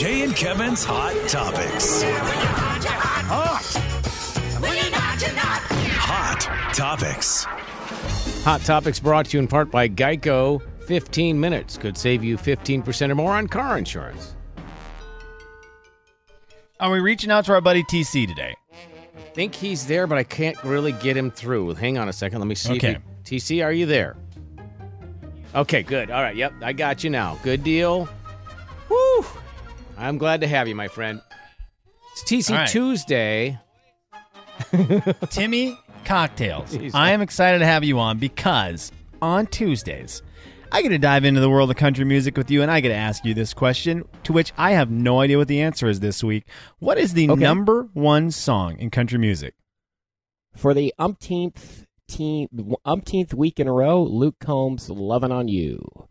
Jay and Kevin's Hot Topics. Hot Topics. Hot Topics brought to you in part by Geico. 15 minutes could save you 15% or more on car insurance. Are we reaching out to our buddy TC today? Think he's there, but I can't really get him through. Hang on a second. Let me see. if Okay. he- TC, are you there? Okay, good. All right. Yep, I got you now. Good deal. Woo! I'm glad to have you, my friend. It's TC right. Tuesday. Timmy Cocktails. Jeez. I am excited to have you on because on Tuesdays, I get to dive into the world of country music with you and I get to ask you this question, to which I have no idea what the answer is this week. What is the Okay. number one song in country music? For the umpteenth teen, umpteenth week in a row, Luke Combs' "Lovin' on You."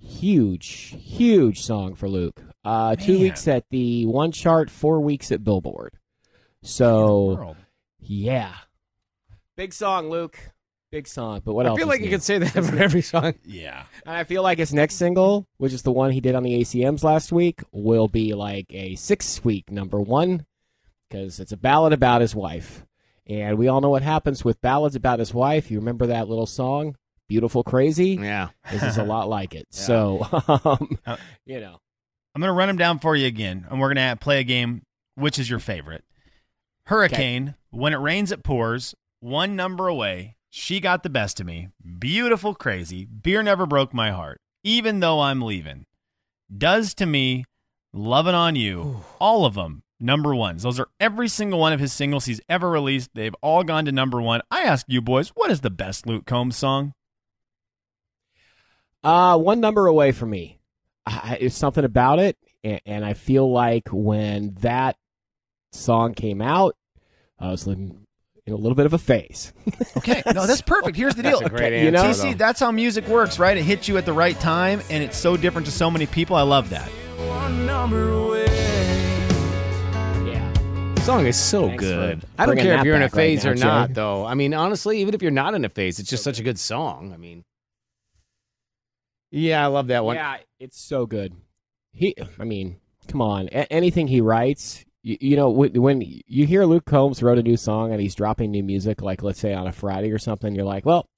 Huge, huge song for Luke. Uh, two Man. weeks at the one chart, four weeks at Billboard. So yeah, big song, Luke. Big song. But what I else? feel is like you new? could say that for every song. Yeah. And I feel like his next single, which is the one he did on the ACMs last week, will be like a six week number one because it's a ballad about his wife. And we all know what happens with ballads about his wife. You remember that little song, Beautiful Crazy? Yeah. This is a lot like it. So, um, Uh, you know. I'm going to run them down for you again, and we're going to play a game. Which is your favorite? Hurricane, When It Rains, It Pours, One Number Away, She Got the Best of Me, Beautiful Crazy, Beer Never Broke My Heart, Even Though I'm Leaving, Does to Me, Lovin' on You, all of them number ones. Those are every single one of his singles he's ever released. They've all gone to number one. I ask you boys, what is the best Luke Combs song? Uh, one number away from me. I, it's something about it, and, and I feel like when that song came out, I was in, in a little bit of a phase. Okay, no, that's perfect. Here's the deal. That's a great you know? answer, TC, that's how music works, right? It hits you at the right time, and it's so different to so many people. I love that. yeah. The song is so Thanks good. I don't care if you're in a back right phase now, or not, Jay. though. I mean, honestly, even if you're not in a phase, it's just such a good song. I mean, yeah, I love that one. Yeah, it's so good. He, I mean, come on, a- anything he writes, you, you know, when, when you hear Luke Combs wrote a new song and he's dropping new music, like let's say on a Friday or something, you're like, well,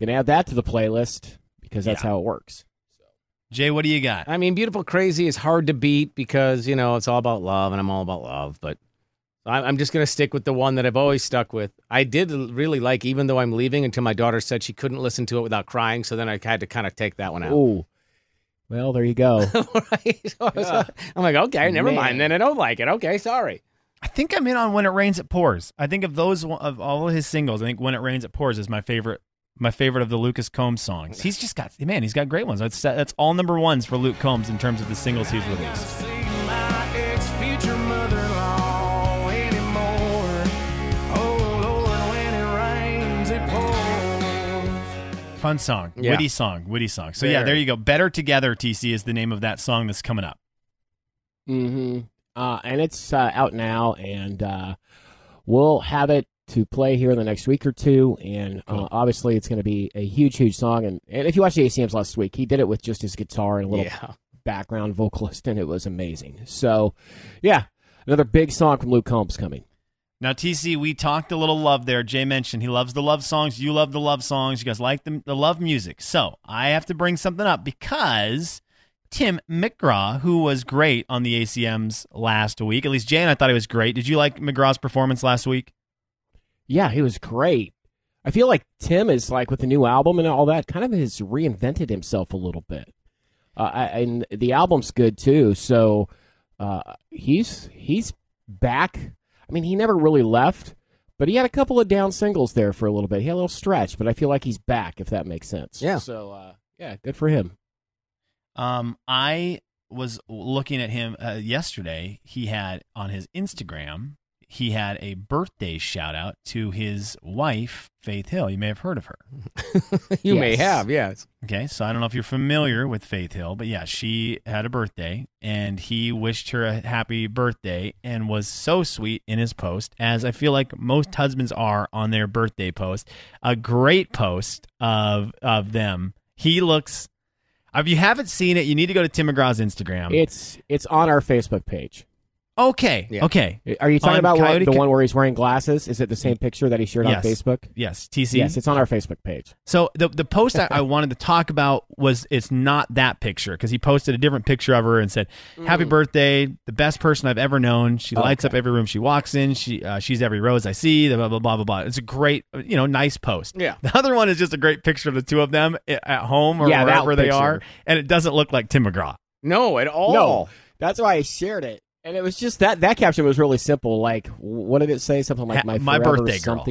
gonna add that to the playlist because that's Yeah. how it works. Jay, what do you got? I mean, Beautiful Crazy is hard to beat because, you know, it's all about love and I'm all about love. But I- I'm just going to stick with the one that I've always stuck with. I did really like, even though I'm leaving, until my daughter said she couldn't listen to it without crying. So then I had to kind of take that one out. Ooh. well, there you go. right? So uh, I'm like, okay, never Man. mind. Then I don't like it. Okay, sorry. I think I'm in on When It Rains, It Pours. I think of those of all of his singles. I think When It Rains, It Pours is my favorite. My favorite of the Lucas Combs songs. He's just got man. He's got great ones. That's that's all number ones for Luke Combs in terms of the singles he's released. Fun song, Yeah. witty song, witty song. So yeah, there you go. Better Together, TC is the name of that song that's coming up. hmm Uh, and it's uh, out now, and uh, we'll have it to play here in the next week or two. And uh, obviously, it's going to be a huge, huge song. And, and if you watched the ACMs last week, he did it with just his guitar and a little Yeah. background vocalist, and it was amazing. So, yeah, another big song from Luke Combs coming. Now, TC, we talked a little love there. Jay mentioned he loves the love songs. You love the love songs. You guys like the, the love music. So I have to bring something up because Tim McGraw, who was great on the ACMs last week, at least Jay and I thought he was great. Did you like McGraw's performance last week? Yeah, he was great. I feel like Tim is like with the new album and all that, kind of has reinvented himself a little bit. Uh, and the album's good too. So uh, he's he's back. I mean, he never really left, but he had a couple of down singles there for a little bit. He had a little stretch, but I feel like he's back. If that makes sense. Yeah. So uh, yeah, good for him. Um, I was looking at him uh, yesterday. He had on his Instagram, he had a birthday shout out to his wife, Faith Hill. You may have heard of her. you may have, yes. Okay, so I don't know if you're familiar with Faith Hill, but yeah, she had a birthday and he wished her a happy birthday and was so sweet in his post, as I feel like most husbands are on their birthday post. A great post of of them. He looks If you haven't seen it, you need to go to Tim McGraw's Instagram. It's it's on our Facebook page. Okay. Yeah. Okay. Are you talking On about what, Coyote the one where he's wearing glasses? Is it the same picture that he shared Yes. on Facebook? Yes. TC. Yes, it's on our Facebook page. So the the post I, I wanted to talk about was it's not that picture because he posted a different picture of her and said, "Happy birthday, the best person I've ever known. She lights up every room she walks in. She uh, she's every rose I see. Blah blah blah blah blah. It's a great you know nice post. Yeah. The other one is just a great picture of the two of them at home or Yeah, wherever they picture. are, and it doesn't look like Tim McGraw. No, at all. No, that's why I shared it. And it was just that that caption was really simple. Like, what did it say? Something like my my forever birthday girl.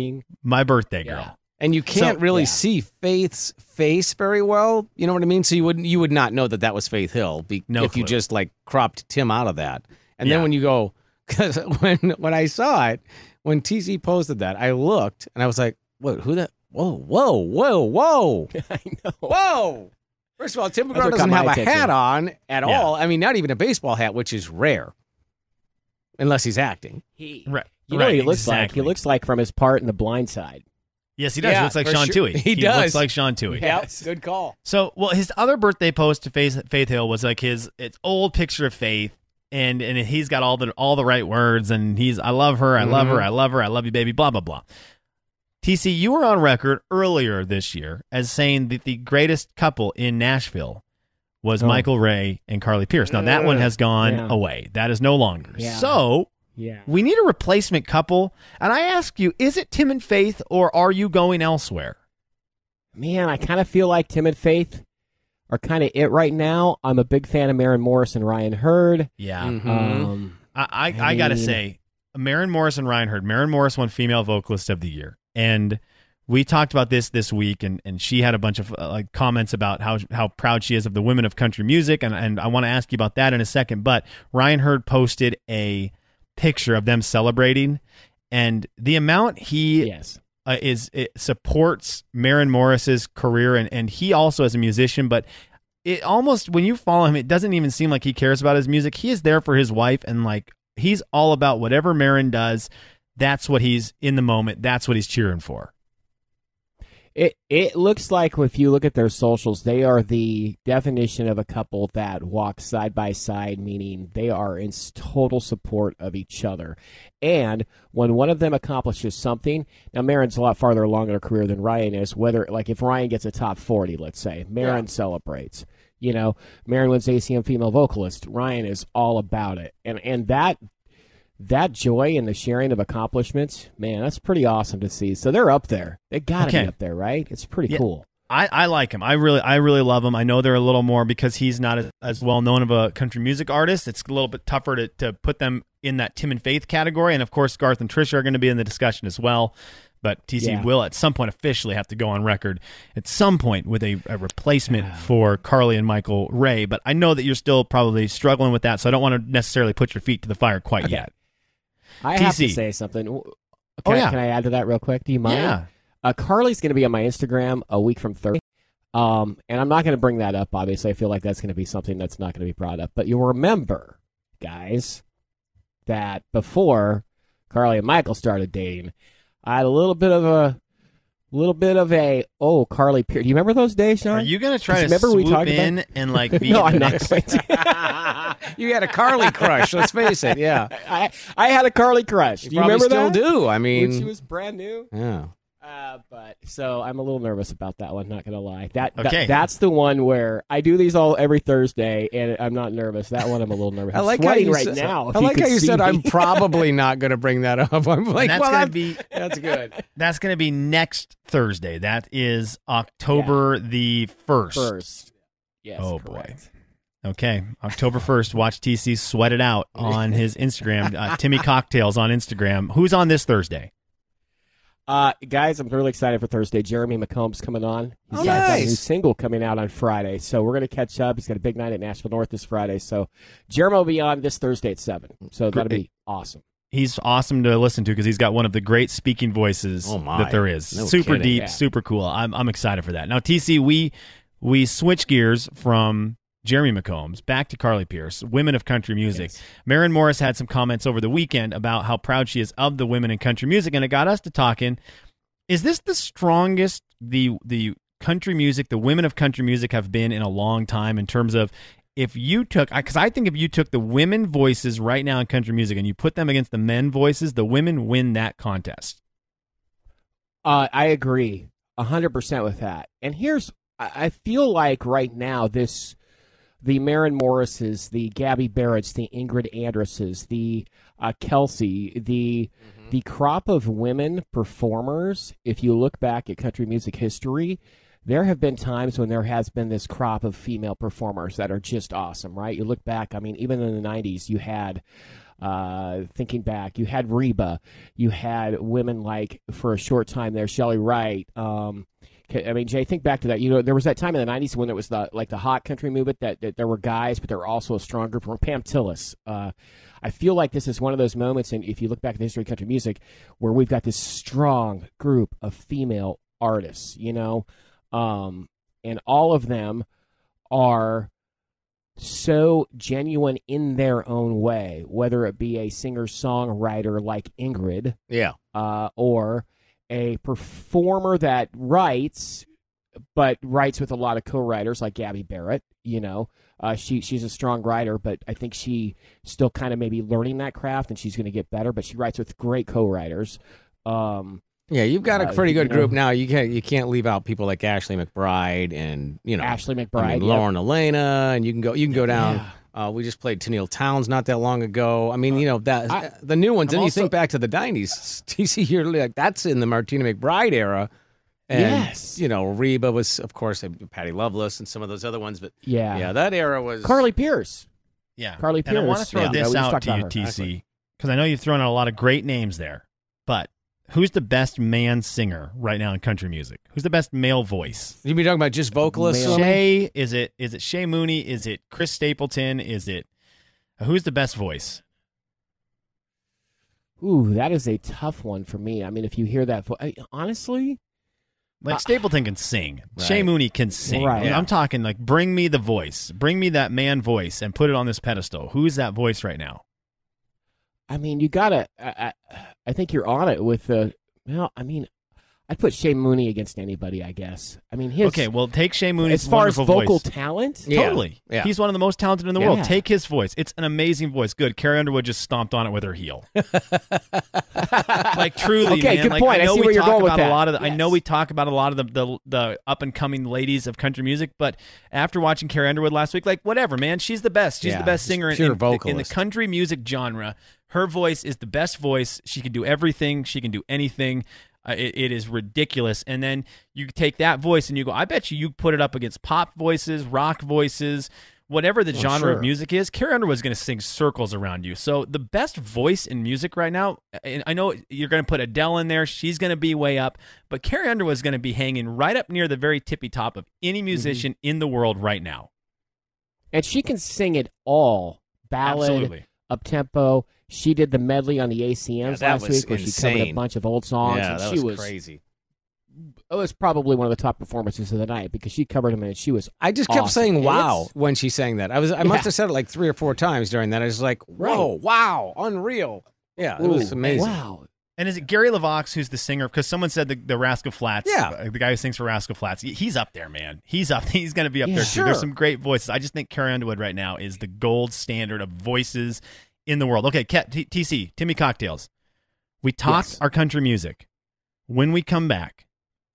My birthday girl. Yeah. And you can't So- really yeah. see Faith's face very well. You know what I mean? So you wouldn't you would not know that that was Faith Hill be, No if you just like cropped Tim out of that. And Yeah. then when you go, because when when I saw it, when TC posted that, I looked and I was like, "What? Who that? Whoa, whoa, whoa, whoa, I know. whoa!" First of all, Tim McGraw doesn't have my a attention. hat on at Yeah. all. I mean, not even a baseball hat, which is rare, unless he's acting. He, Right. you know, what he looks like. He looks like from his part in The Blind Side. Yes, he does. Yeah, he looks like Sean sure. Toohey. He looks does. like Sean Tuohy. Yes. Yep, good call. So, well, his other birthday post to Faith, Faith Hill was like his it's old picture of Faith, and and he's got all the all the right words, and he's I love her, I love her, Mhm. I love her, I love you, baby, blah blah blah. TC, you were on record earlier this year as saying that the greatest couple in Nashville was Oh. Michael Ray and Carly Pearce. Now that one has gone Yeah. away. That is no longer. Yeah. So Yeah. we need a replacement couple. And I ask you, is it Tim and Faith, or are you going elsewhere? Man, I kind of feel like Tim and Faith are kind of it right now. I'm a big fan of Maren Morris and Ryan Hurd. Yeah. Mhm. Um, I, I, I I, gotta say, Maren Morris and Ryan Hurd. Maren Morris won Female Vocalist of the Year, and we talked about this this week, and, and she had a bunch of uh, like comments about how how proud she is of the women of country music, and and I want to ask you about that in a second. But Ryan Hurd posted a picture of them celebrating, and the amount he yes. uh, is it supports Maren Morris's career, and and he also as a musician, but. It almost when you follow him, it doesn't even seem like he cares about his music. He is there for his wife, and like he's all about whatever Maren does. That's what he's in the moment. That's what he's cheering for. It it looks like if you look at their socials, they are the definition of a couple that walk side by side, meaning they are in total support of each other. And when one of them accomplishes something, now Maren's a lot farther along in her career than Ryan is. Whether like if Ryan gets a top forty, let's say, Maren celebrates. You know, Maren wins ACM female vocalist. Ryan is all about it, and and that that joy and the sharing of accomplishments, man, that's pretty awesome to see. So they're up there. They got to Okay. be up there, right? It's pretty Yeah. cool. I, I like him. I really I really love him. I know they're a little more because he's not as, as well known of a country music artist. It's a little bit tougher to, to put them in that Tim and Faith category. And of course, Garth and Trisha are going to be in the discussion as well. But TC Yeah. will at some point officially have to go on record at some point with a, a replacement for Carly and Michael Ray. But I know that you're still probably struggling with that, so I don't want to necessarily put your feet to the fire quite yet. I have to say something. Can, Oh, I, yeah. can I add to that real quick? Do you mind? Yeah. Uh, Carly's going to be on my Instagram a week from Thursday. Um, and I'm not going to bring that up, obviously. I feel like that's going to be something that's not going to be brought up. But you'll remember, guys, that before Carly and Michael started dating, I had a little bit of a little bit of a oh Carly Pearce. Do you remember those days, Sean? Are you going to try to Remember we swoop talked about- in and like be no, the I'm not next- going to. you had a Carly crush. Let's face it. Yeah, I I had a Carly crush. you Do you probably remember still that? do. I When mean, she was brand new. yeah. Uh, but so I'm a little nervous about that one. Not gonna lie. That, that- that's the one where I do these all every Thursday, and I'm not nervous. That one I'm a little nervous. I I'm like how you right said, now. I like could how you said me. I'm probably not going to bring that up. I'm like, And that's well, going that- to be that's good. That's going to be next Thursday. That is October the 1st. first. Yes. Oh, boy. Okay. October 1st. Watch TC sweat it out on his Instagram. Uh, Timmy Cocktails on Instagram. Who's on this Thursday? Uh, guys, I'm really excited for Thursday. Jeremy McComb's coming on. He's Oh, got a nice. new single coming out on Friday, so we're gonna catch up. He's got a big night at Nashville North this Friday, so Jeremy will be on this Thursday at seven. So that'll be awesome. He's awesome to listen to because he's got one of the great speaking voices Oh, that there is. No super kidding. deep, Yeah. super cool. I'm I'm excited for that. Now, TC, we we switch gears from Jeremy McCombs back to Carly Pearce, women of country music. Yes. Maren Morris had some comments over the weekend about how proud she is of the women in country music, and it got us to talking. Is this the strongest the the country music, the women of country music have been in a long time in terms of if you took because I think if you took the women voices right now in country music and you put them against the men voices, the women win that contest. Uh, I agree hundred percent with that. And here's I I feel like right now this the Maren Morrises, the Gabby Barretts, the Ingrid Andresses, the uh, Kelsey, the the crop of women performers. If you look back at country music history, there have been times when there has been this crop of female performers that are just awesome, right? You look back, I mean, even in the 90s, you had, uh, thinking back, you had Reba, you had women like, for a short time there, Chely Wright. Um, I mean, Jay, think back to that. You know, there was that time in the '90s when it was the like the hot country movement that, that there were guys, but there were also a strong group. From Pam Tillis, uh, I feel like this is one of those moments, and if you look back at the history of country music, where we've got this strong group of female artists. You know, um, and all of them are so genuine in their own way, whether it be a singer songwriter like Ingrid, Yeah. uh, or a performer that writes, but writes with a lot of co-writers like Gabby Barrett. You know, uh, she she's a strong writer, but I think she still kind of maybe learning that craft, and she's going to get better. But she writes with great co-writers. Um, Yeah, you've got a Uh, pretty you good know- group now. You can't you can't leave out people like Ashley McBryde and you know Ashley I McBryde, mean, yep. Lauren Alaina, and you can go you can go down. Yeah. Uh, we just played Tenille Townes not that long ago. I mean, you know that I- the new ones. I'm and you think back to the '90s. TC, you're like that's in the Martina McBride era. And, Yes. you know Reba was, of course, Patty Loveless and some of those other ones. But yeah, yeah, that era was Carly Pearce. Yeah, Carly And I want to throw Yeah, this just out to you. TC, because I know you've thrown out a lot of great names there. But who's the best man singer right now in country music? Who's the best male voice? You be talking about just vocalists? Male- Shay? Is it is it Shay Mooney? Is it Chris Stapleton? Is it who's the best voice? Ooh, that is a tough one for me. I mean, if you hear that, vo- I, honestly, Like Stapleton can sing. Shay Mooney can sing. Right. I'm talking like bring me the voice. Bring me that man voice and put it on this pedestal. Who's that voice right now? I mean, you gotta. I, I, I think you're on it with the. Well, I mean, I'd put Shay Mooney against anybody. I guess. I mean, his okay, well take Shay Mooney as far as vocal voice. talent. Yeah. Totally. Yeah. He's one of the most talented in the Yeah. world. Take his voice. It's an amazing voice. Good. Carrie Underwood just stomped on it with her heel. like truly, Okay, man. good like, point. I I know see we where you're talk going with about a lot of. The, I know we talk about a lot of the the, the up and coming ladies of country music, but after watching Carrie Underwood last week, like whatever, man, she's the best. She's Yeah, the best singer in, in, the- in the country music genre. Her voice is the best voice. She can do everything. She can do anything. Uh, it, it is ridiculous. And then you take that voice and you go, I bet you you put it up against pop voices, rock voices, whatever the genre sure. of music is. Carrie Underwood's going to sing circles around you. So the best voice in music right now, and I know you're going to put Adele in there. She's going to be way up, but Carrie Underwood's going to be hanging right up near the very tippy top of any musician in the world right now. and she can sing it all. Ballad, up tempo. She did the medley on the ACMs that last week, where she covered a bunch of old songs. yeah, and that she was, was crazy. It was probably one of the top performances of the night because she covered them and she was. I just kept Awesome. saying "wow" when she sang that. I was I Yeah. must have said it like three or four times during that. I was like, "Whoa, wow, unreal!" Yeah, it was amazing. Wow. And is it Gary LeVox who's the singer? Because someone said the, the Rascal Flatts, Yeah. uh, the guy who sings for Rascal Flatts, he's up there, man. He's up. He's going to be up Yeah. there too. There's some great voices. I just think Carrie Underwood right now is the gold standard of voices in the world. Okay, T- TC, Timmy Cocktails. We talked Yes. our country music. When we come back,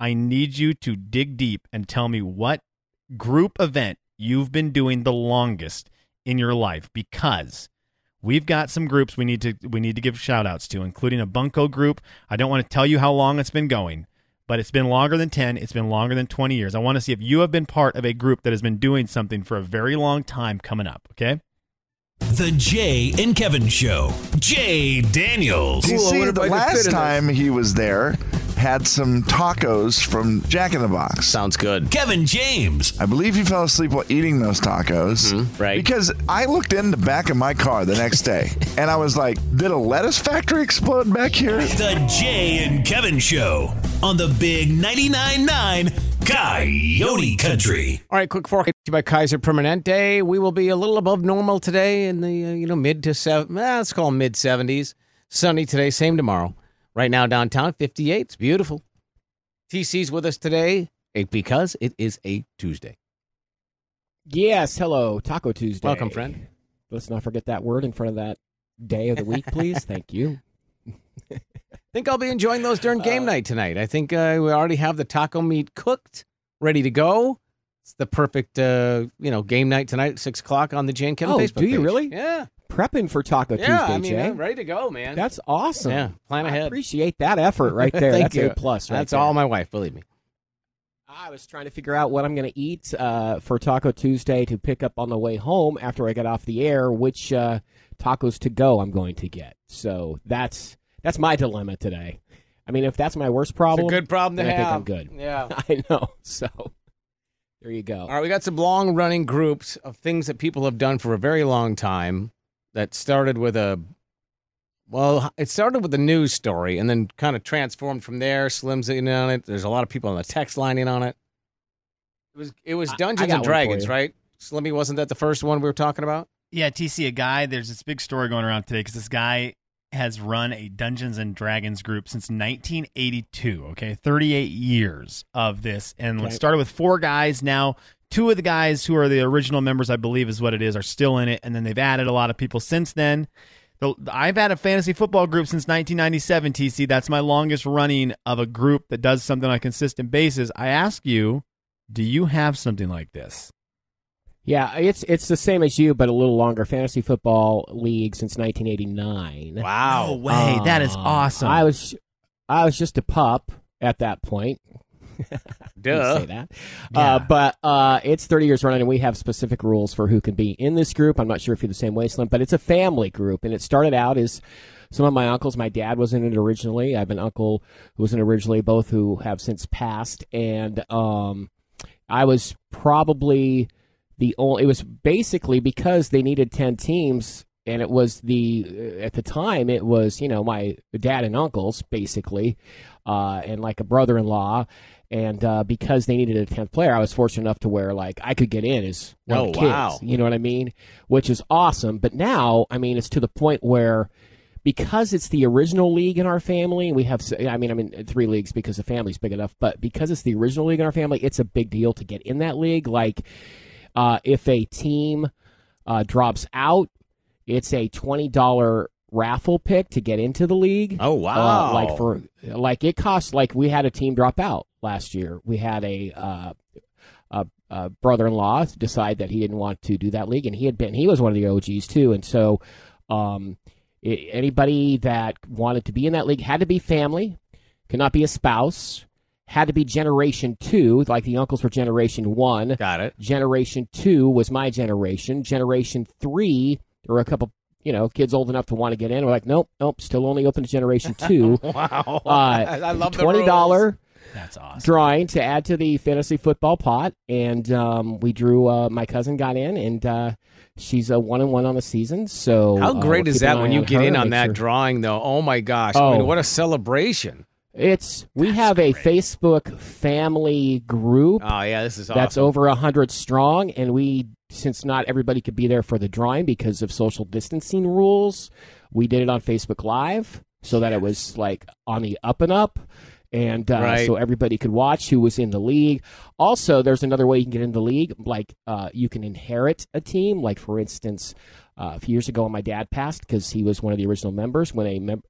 I need you to dig deep and tell me what group event you've been doing the longest in your life because we've got some groups we need to we need to give shout outs to including a bunko group i don't want to tell you how long it's been going but it's been longer than 10 it's been longer than 20 years i want to see if you have been part of a group that has been doing something for a very long time coming up okay The Jay and Kevin Show. Jay Daniels. You see, the liked to fit last time he was there, had some tacos from Jack in the Box. Sounds good. Kevin James. I believe he fell asleep while eating those tacos. Mm-hmm. right. Because I looked in the back of my car the next day and I was like, did a lettuce factory explode back here? The Jay and Kevin Show on the Big 99.9 9 Coyote Country. All right, quick forecast by Kaiser Permanente. We will be a little above normal today in the uh, you know mid to seven. Eh, let's call mid seventies. Sunny today, same tomorrow. Right now downtown, fifty eight. It's beautiful. TC's with us today. Because it is a Tuesday. Yes, hello, Taco Tuesday. Welcome, friend. Let's not forget that word in front of that day of the week, please. Thank you. Think I'll be enjoying those during game Uh, night tonight. I think uh, we already have the taco meat cooked, ready to go. It's the perfect, uh, you know, game night tonight, six o'clock on the Jan Kevin Oh, Facebook. do you page. really? Yeah, Prepping for Taco yeah. Tuesday, I mean, Jay. I'm ready to go, man. That's awesome. yeah. Plan I ahead. appreciate that effort right there. Thank That's you. a plus. Right That's there. all my wife. Believe me. I was trying to figure out what I'm going to eat uh, for Taco Tuesday to pick up on the way home after I get off the air. Which uh, tacos to go I'm going to get. So that's that's my dilemma today. I mean, if that's my worst problem, It's a good problem to then I think have. I'm good. Yeah. I know. So there you go. All right, we got some long running groups of things that people have done for a very long time that started with a well, it started with a news story and then kind of transformed from there. Slim's in on it. There's a lot of people on the text line in on it. It was it was I- I Dungeons and Dragons, right? Slimmy wasn't that the first one we were talking about? Yeah, TC, a guy, there's this big story going around today because this guy has run a Dungeons and Dragons group since 1982. Okay, 38 years of this. And it started with four guys. Now, two of the guys who are the original members, I believe is what it is, are still in it. And then they've added a lot of people since then. The, I've had a fantasy football group since 1997, TC. That's my longest running of a group that does something on a consistent basis. I ask you, do you have something like this? Yeah, it's it's the same as you, but a little longer. Fantasy football league since 1989. Wow. No way. that is Um, awesome. I was I was just a pup at that point. Duh. say that. Yeah. Uh, but uh, it's 30 years running, and we have specific rules for who can be in this group. I'm not sure if you're the same way, Slim, but it's a family group, and it started out as some of my uncles. My dad was in it originally. I have an uncle who was in it originally, both who have since passed, and um, I was probably the only. It was basically because they needed 10 teams. And it was the at the time it was you know my dad and uncles basically, uh, and like a brother-in-law, and uh, because they needed a tenth player, I was fortunate enough to where like I could get in as one Oh, of the kids. wow. You know what I mean? Which is awesome. But now, I mean, it's to the point where because it's the original league in our family, we have. I mean, I'm in three leagues because the family's big enough. But because it's the original league in our family, it's a big deal to get in that league. Like, uh, if a team uh, drops out, it's a twenty dollar raffle pick to get into the league. Oh wow. Uh, like for like it costs like we had a team drop out last year. We had a uh, a, a brother-in-law decide that he didn't want to do that league, and he had been he was one of the OGs too, and so um, i anybody that wanted to be in that league had to be family, could not be a spouse, had to be generation two, like the uncles were generation one. Got it. Generation two was my generation. Generation three, there were a couple, you know, kids old enough to want to get in. We're like, nope, nope, still only open to generation two. Wow. Uh, I love the twenty dollar That's awesome. drawing to add to the fantasy football pot, and um, we drew. Uh, my cousin got in, and uh, she's a one and one on the season. So How uh, great we'll is that when you get in on that sure- drawing though? Oh my gosh. I mean, Oh. what a celebration. It's we have a Facebook family group Oh yeah, this is awesome. that's over a hundred strong, and we since not everybody could be there for the drawing because of social distancing rules, we did it on Facebook Live so that it was like on the up and up. And uh, Right. so everybody could watch who was in the league. Also, there's another way you can get in the league. Like uh, you can inherit a team. Like for instance, uh, a few years ago, when my dad passed because he was one of the original members. When a mem-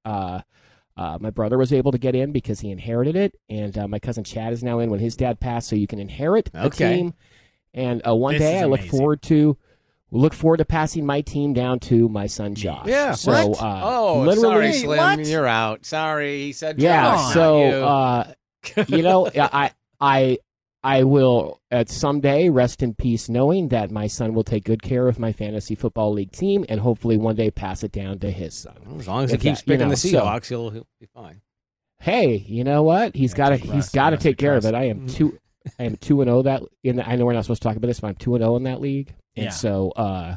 uh, my brother was able to get in because he inherited it, and uh, my cousin Chad is now in when his dad passed. So you can inherit a Okay. team. And uh, one This day, I look forward to look forward to passing my team down to my son Josh. Yeah. So uh, oh, literally, sorry, Slim. what? You're out. Sorry, he said. yeah. Josh, not So you. uh, you know, I I I will at someday rest in peace, knowing that my son will take good care of my fantasy football league team, and hopefully one day pass it down to his son. as long as he keeps that- you picking know, the so- Seahawks, he'll, he'll be fine. Hey, you know what? He's got to take he's Russ, got to take care of it. I am two. I am two and zero that in. The, I know we're not supposed to talk about this, but I'm two and zero in that league, and Yeah. so uh,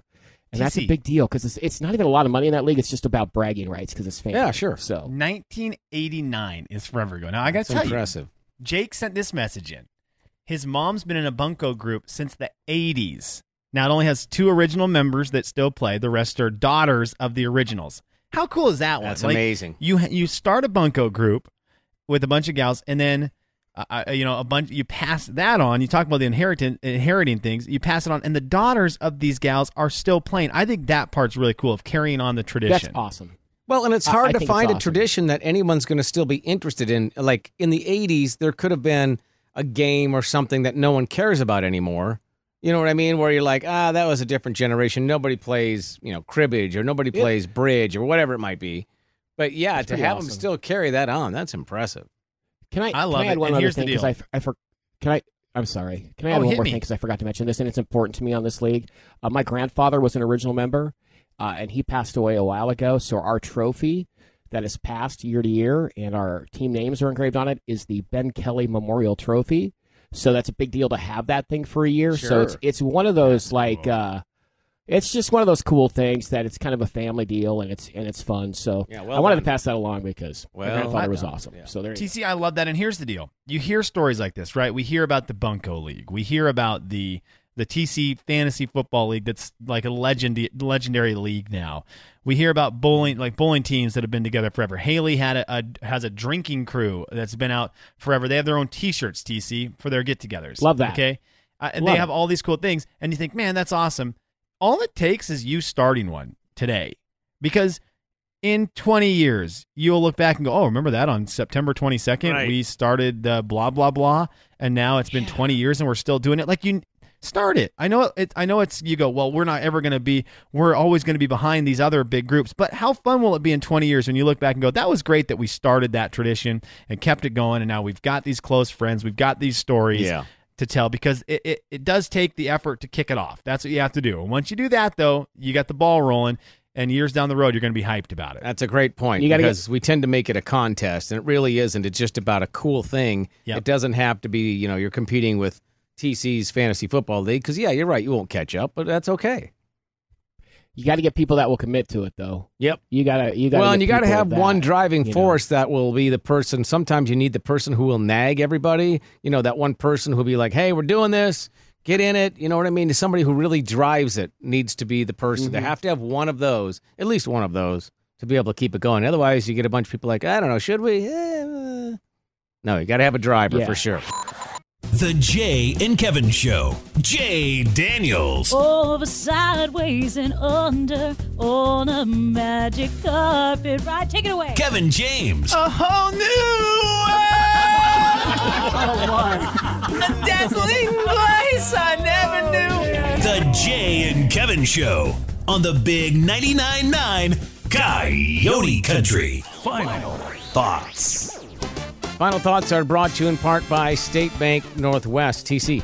and that's a big deal because it's it's not even a lot of money in that league. It's just about bragging rights because it's family. Yeah, sure. So 1989 is forever ago. Now I got That's to tell impressive. you, Jake sent this message in. His mom's been in a bunko group since the 80s. Now it only has two original members that still play. The rest are daughters of the originals. How cool is that one? That's Like, amazing. You you start a bunko group with a bunch of gals, and then uh, you know, a bunch. You pass that on. You talk about the inheritance, inheriting things. You pass it on, and the daughters of these gals are still playing. I think that part's really cool of carrying on the tradition. That's awesome. Well, and it's hard I to think it's find a tradition that anyone's going to still be interested in. Like in the 80s, there could have been a game or something that no one cares about anymore. You know what I mean? Where you're like, ah, that was a different generation. Nobody plays, you know, cribbage or nobody Yeah. plays bridge or whatever it might be. But yeah, That's to pretty have them still carry that on, that's impressive. Can I? I love can I add it. one And other here's thing because deal. I, f- I for, can I? I'm sorry. Can I Oh, add one hit more me. thing because I forgot to mention this and it's important to me on this league. Uh, my grandfather was an original member, uh, and he passed away a while ago. So our trophy that is passed year to year and our team names are engraved on it is the Ben Kelly Memorial Trophy. So that's a big deal to have that thing for a year. So it's it's one of those like. Uh, it's just one of those cool things that it's kind of a family deal and it's and it's fun. So Yeah, I wanted done. to pass that along because my grandfather was awesome. Yeah. So there you go. TC, I love that. And here's the deal: you hear stories like this, right? We hear about the Bunko League. We hear about the the TC Fantasy Football League. That's like a legend legendary league now. We hear about bowling, like bowling teams that have been together forever. Haley had a, a has a drinking crew that's been out forever. They have their own T-shirts, TC, for their get-togethers. Love that. Okay, uh, and Love they have all these cool things, and you think, man, that's awesome. All it takes is you starting one today, because in 20 years, you'll look back and go, oh, remember that on September 22nd? Right. We started the blah, blah, blah. And now it's been 20 years and we're still doing it. Like you start it. I know it, I know it's, you go, well, we're not ever going to be, we're always going to be behind these other big groups. But how fun will it be in 20 years when you look back and go, that was great that we started that tradition and kept it going. And now we've got these close friends, we've got these stories Yeah. to tell because it, it, it does take the effort to kick it off. That's what you have to do. And once you do that, though, you got the ball rolling. And years down the road, you're going to be hyped about it. That's a great point You gotta get- because we tend to make it a contest, and it really isn't. It's just about a cool thing. Yep. It doesn't have to be, you know, you're competing with TC's fantasy football league. Because yeah, you're right, you won't catch up, but that's okay. You got to get people that will commit to it, though. Yep. You gotta, you gotta. well, and you got to have that, one driving you know. force that will be the person. Sometimes you need the person who will nag everybody. You know, that one person who'll be like, "Hey, we're doing this. Get in it." You know what I mean? Somebody who really drives it needs to be the person. Mm-hmm. They have to have one of those, at least one of those, to be able to keep it going. Otherwise, you get a bunch of people like, "I don't know, should we?" Eh, uh." No, you got to have a driver Yeah. for sure. The Jay and Kevin Show. Jay Daniels. Over, sideways, and under on a magic carpet ride. Take it away. Kevin James. a whole new world. a dazzling place I never knew. The Jay and Kevin Show on the Big 99.9 9 Coyote Country. Final thoughts. Final thoughts are brought to you in part by State Bank Northwest TC.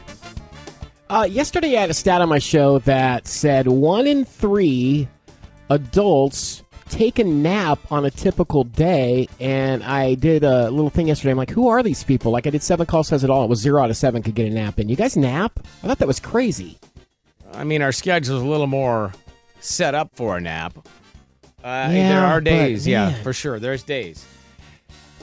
Uh, yesterday, I had a stat on my show that said one in three adults take a nap on a typical day. And I did a little thing yesterday. I'm like, who are these people? Like, I did seven calls, says it all. It was zero out of seven could get a nap in. You guys nap? I thought that was crazy. I mean, our schedule's a little more set up for a nap. Uh, Yeah, there are but, days, yeah, for sure. There's days.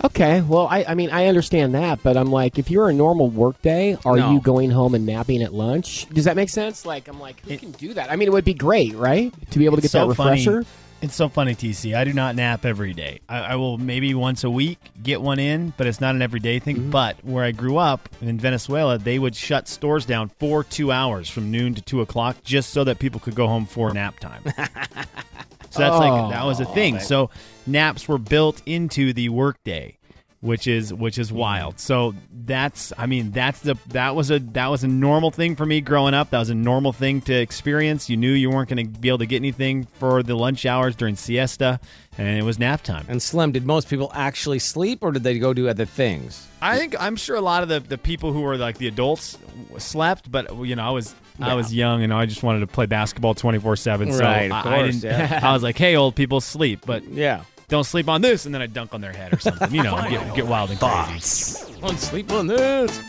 Okay, well, I, I mean, I understand that, but I'm like, if you're a normal workday, are No. you going home and napping at lunch? Does that make sense? Like, I'm like, who can do that? I mean, it would be great, right? To be able to get that funny. refresher. It's so funny, TC. I do not nap every day. I, I will maybe once a week get one in, but it's not an everyday thing. Mm-hmm. But where I grew up in Venezuela, they would shut stores down for two hours from noon to two o'clock just so that people could go home for nap time. so that's like that was a oh, thing. So naps were built into the workday. Which is which is wild. So that's I mean that's the that was a that was a normal thing for me growing up. That was a normal thing to experience. You knew you weren't going to be able to get anything for the lunch hours during siesta, and it was nap time. And Slim, did most people actually sleep or did they go do other things? I think I'm sure a lot of the, the people who were like the adults slept, but you know I was I was young and I just wanted to play basketball 24 seven. So Right, of I, I course, didn't. yeah. I was like, hey, old people, sleep, but Yeah. Don't sleep on this, and then I dunk on their head or something. You know, get, get wild and crazy. Thoughts. Don't sleep on this.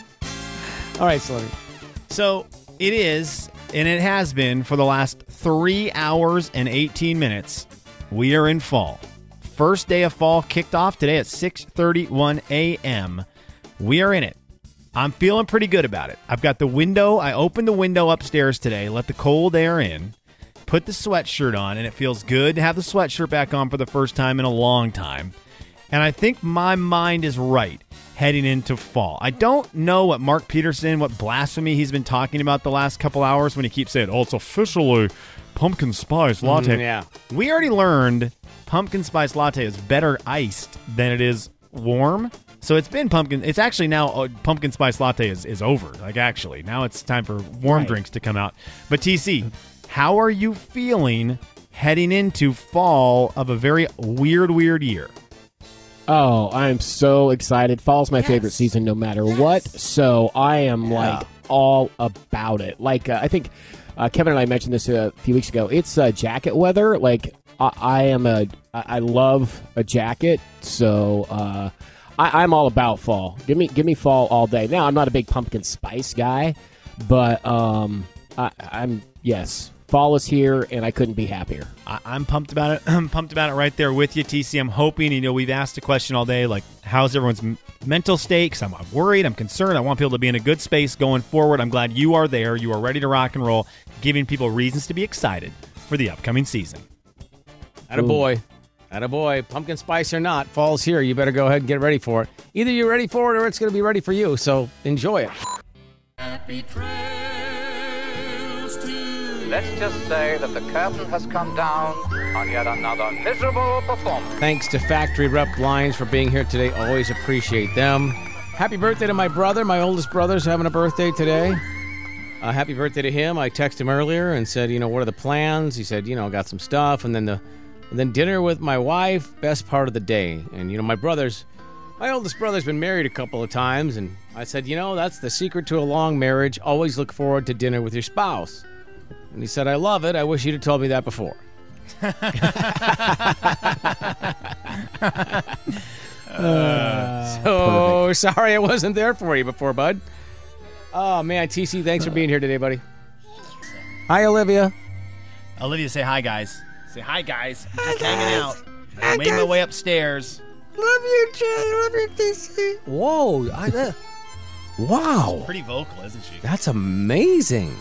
All right. So it is, and it has been for the last three hours and 18 minutes. We are in fall. First day of fall kicked off today at 6:31 a.m. We are in it. I'm feeling pretty good about it. I've got the window. I opened the window upstairs today, let the cold air in, put the sweatshirt on, and it feels good to have the sweatshirt back on for the first time in a long time. And I think my mind is right. heading into fall. I don't know what Mark Peterson, what blasphemy he's been talking about the last couple hours when he keeps saying, "Oh, it's officially pumpkin spice latte." Mm, yeah. We already learned pumpkin spice latte is better iced than it is warm. So it's been pumpkin. It's actually now uh, pumpkin spice latte is, is over. Like actually, now it's time for warm Right. drinks to come out. But TC, how are you feeling heading into fall of a very weird, weird year? Oh, I'm so excited. Fall's my favorite season no matter what. So I am like all about it. Like, uh, I think uh, Kevin and I mentioned this a few weeks ago. It's uh, jacket weather. Like, I, I am a, I I love a jacket. So, uh, I, I'm all about fall. Give me, give me fall all day. Now, I'm not a big pumpkin spice guy, but um, I, I'm yes, fall is here, and I couldn't be happier. I, I'm pumped about it. I'm pumped about it right there with you, TC. I'm hoping, you know, we've asked the question all day, like, how's everyone's m- mental state? 'Cause I'm, I'm worried. I'm concerned. I want people to be in a good space going forward. I'm glad you are there. You are ready to rock and roll, giving people reasons to be excited for the upcoming season. At a boy. At a boy. Pumpkin spice or not, fall's here. You better go ahead and get ready for it. Either you're ready for it or it's going to be ready for you. So enjoy it. Let's just say that the curtain has come down on yet another miserable performance. Thanks to Factory Rep Blinds for being here today. Always appreciate them. Happy birthday to my brother. My oldest brother's having a birthday today. Uh, happy birthday to him. I texted him earlier and said, you know, what are the plans? He said, you know, got some stuff, and then the, and then dinner with my wife. Best part of the day. And you know, my brother's, my oldest brother's been married a couple of times, and I said, you know, that's the secret to a long marriage. Always look forward to dinner with your spouse. And he said, I love it. I wish you'd have told me that before. So sorry I wasn't there for you before, bud. Oh man, TC, thanks for being here today, buddy. Hi, Olivia. Olivia, say hi, guys. Say hi, guys. I'm just hanging out. I made my way upstairs. Love you, Jay. Love you, TC. Whoa, I, uh, wow, Pretty vocal, isn't she? that's amazing.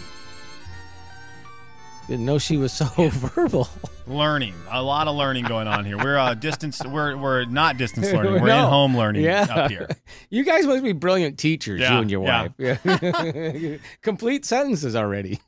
Didn't know she was so verbal. Learning, a lot of learning going on here. We're uh, distance. We're we're not distance learning. We're No. in home learning Yeah. up here. You guys must be brilliant teachers, Yeah, you and your yeah. wife. Yeah. Complete sentences already.